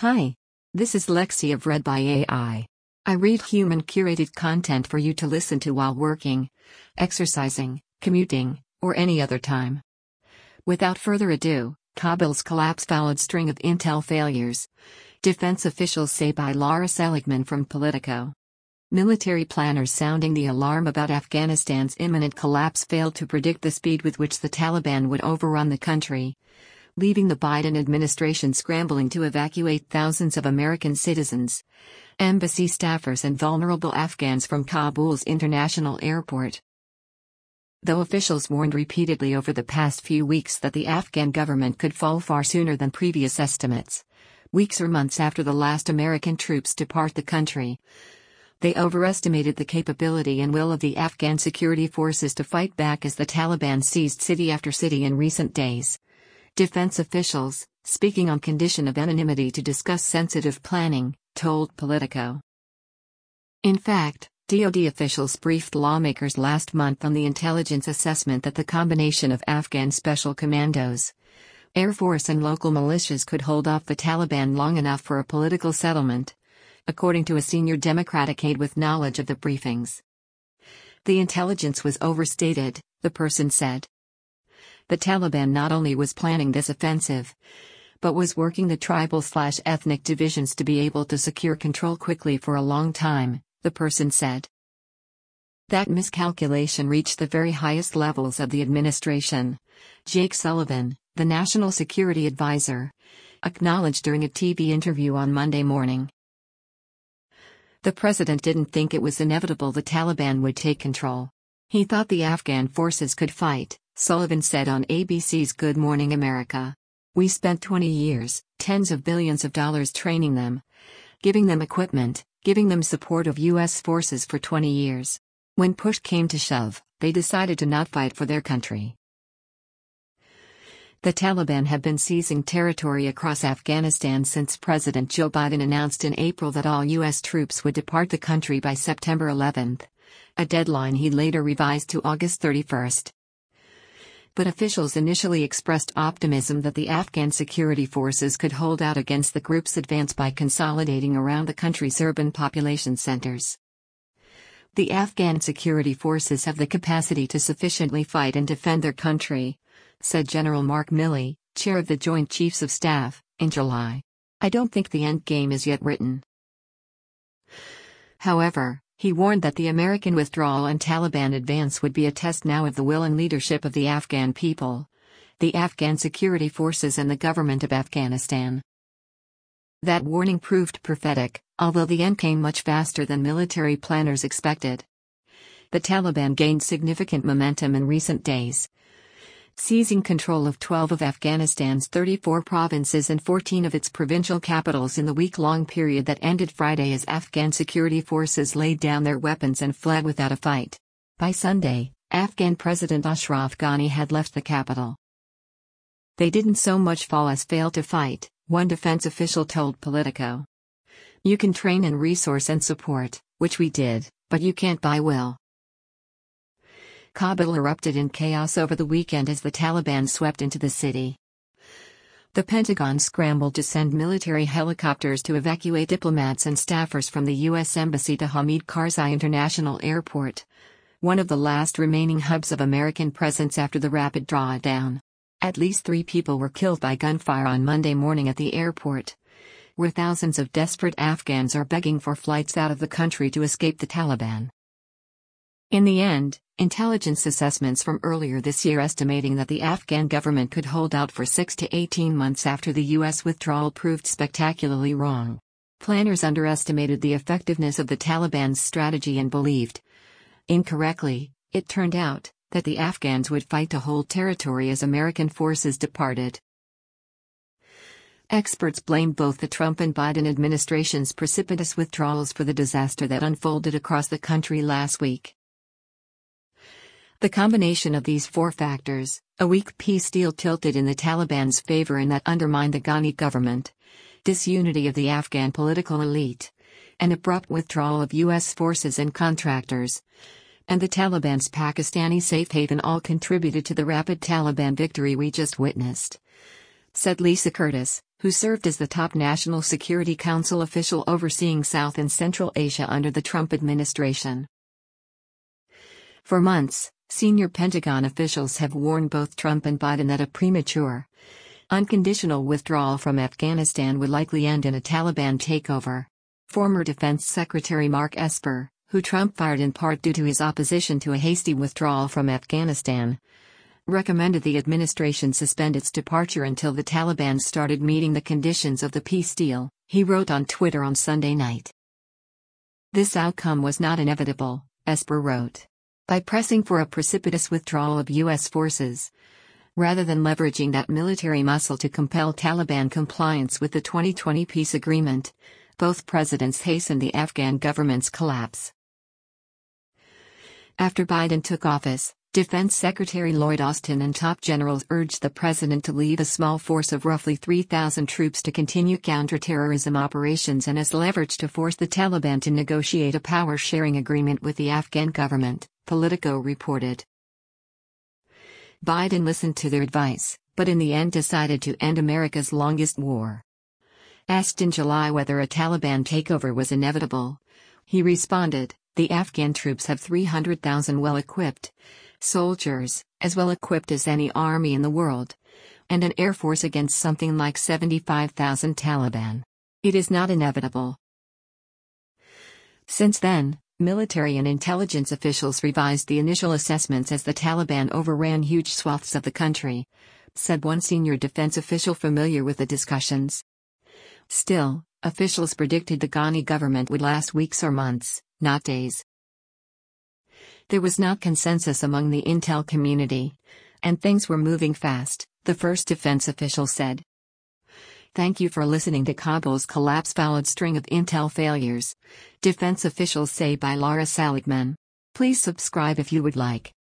Hi. This is Lexi of Read by AI. I read human curated content for you to listen to while working, exercising, commuting, or any other time. Without further ado, Kabul's collapse followed string of intel failures. Defense officials say by Lara Seligman from Politico. Military planners sounding the alarm about Afghanistan's imminent collapse failed to predict the speed with which the Taliban would overrun the country leaving the Biden administration scrambling to evacuate thousands of American citizens, embassy staffers, and vulnerable Afghans from Kabul's international airport. Though officials warned repeatedly over the past few weeks that the Afghan government could fall far sooner than previous estimates, weeks or months after the last American troops depart the country, they overestimated the capability and will of the Afghan security forces to fight back as the Taliban seized city after city in recent days. Defense officials, speaking on condition of anonymity to discuss sensitive planning, told Politico. In fact, DoD officials briefed lawmakers last month on the intelligence assessment that the combination of Afghan special commandos, Air Force, and local militias could hold off the Taliban long enough for a political settlement, according to a senior Democratic aide with knowledge of the briefings. The intelligence was overstated, the person said. The Taliban not only was planning this offensive, but was working the tribal slash ethnic divisions to be able to secure control quickly for a long time, the person said. That miscalculation reached the very highest levels of the administration. Jake Sullivan, the national security advisor, acknowledged during a TV interview on Monday morning. The president didn't think it was inevitable the Taliban would take control. He thought the Afghan forces could fight, Sullivan said on ABC's Good Morning America. We spent 20 years, tens of billions of dollars training them, giving them equipment, giving them support of U.S. forces for 20 years. When push came to shove, they decided to not fight for their country. The Taliban have been seizing territory across Afghanistan since President Joe Biden announced in April that all U.S. troops would depart the country by September 11, a deadline he later revised to August 31 but officials initially expressed optimism that the Afghan security forces could hold out against the group's advance by consolidating around the country's urban population centers. The Afghan security forces have the capacity to sufficiently fight and defend their country, said General Mark Milley, chair of the Joint Chiefs of Staff, in July. I don't think the end game is yet written. However, he warned that the American withdrawal and Taliban advance would be a test now of the will and leadership of the Afghan people, the Afghan security forces, and the government of Afghanistan. That warning proved prophetic, although the end came much faster than military planners expected. The Taliban gained significant momentum in recent days, seizing control of 12 of Afghanistan's 34 provinces and 14 of its provincial capitals in the week long period that ended Friday as Afghan security forces laid down their weapons and fled without a fight. By Sunday, Afghan President Ashraf Ghani had left the capital. They didn't so much fall as fail to fight, one defense official told Politico. You can train and resource and support, which we did, but you can't buy will. Kabul erupted in chaos over the weekend as the Taliban swept into the city. The Pentagon scrambled to send military helicopters to evacuate diplomats and staffers from the U.S. Embassy to Hamid Karzai International Airport, one of the last remaining hubs of American presence after the rapid drawdown. At least three people were killed by gunfire on Monday morning at the airport, where thousands of desperate Afghans are begging for flights out of the country to escape the Taliban. In the end, Intelligence assessments from earlier this year estimating that the Afghan government could hold out for 6 to 18 months after the U.S. withdrawal proved spectacularly wrong. Planners underestimated the effectiveness of the Taliban's strategy and believed, incorrectly, it turned out, that the Afghans would fight to hold territory as American forces departed. Experts blame both the Trump and Biden administration's precipitous withdrawals for the disaster that unfolded across the country last week. The combination of these four factors, a weak peace deal tilted in the Taliban's favor and that undermined the Ghani government, disunity of the Afghan political elite, an abrupt withdrawal of U.S. forces and contractors, and the Taliban's Pakistani safe haven all contributed to the rapid Taliban victory we just witnessed, said Lisa Curtis, who served as the top National Security Council official overseeing South and Central Asia under the Trump administration. For months, senior Pentagon officials have warned both Trump and Biden that a premature, unconditional withdrawal from Afghanistan would likely end in a Taliban takeover. Former Defense Secretary Mark Esper, who Trump fired in part due to his opposition to a hasty withdrawal from Afghanistan, recommended the administration suspend its departure until the Taliban started meeting the conditions of the peace deal, he wrote on Twitter on Sunday night. This outcome was not inevitable, Esper wrote. By pressing for a precipitous withdrawal of U.S. forces, rather than leveraging that military muscle to compel Taliban compliance with the 2020 peace agreement, both presidents hastened the Afghan government's collapse. After Biden took office, Defense Secretary Lloyd Austin and top generals urged the president to leave a small force of roughly 3,000 troops to continue counterterrorism operations and as leverage to force the Taliban to negotiate a power sharing agreement with the Afghan government, Politico reported. Biden listened to their advice, but in the end decided to end America's longest war. Asked in July whether a Taliban takeover was inevitable, he responded, the Afghan troops have 300,000 well equipped soldiers, as well equipped as any army in the world, and an air force against something like 75,000 Taliban. It is not inevitable. Since then, military and intelligence officials revised the initial assessments as the Taliban overran huge swaths of the country, said one senior defense official familiar with the discussions. Still, officials predicted the Ghani government would last weeks or months not days. There was not consensus among the intel community. And things were moving fast, the first defense official said. Thank you for listening to Kabul's collapse followed string of intel failures. Defense officials say by Lara Seligman. Please subscribe if you would like.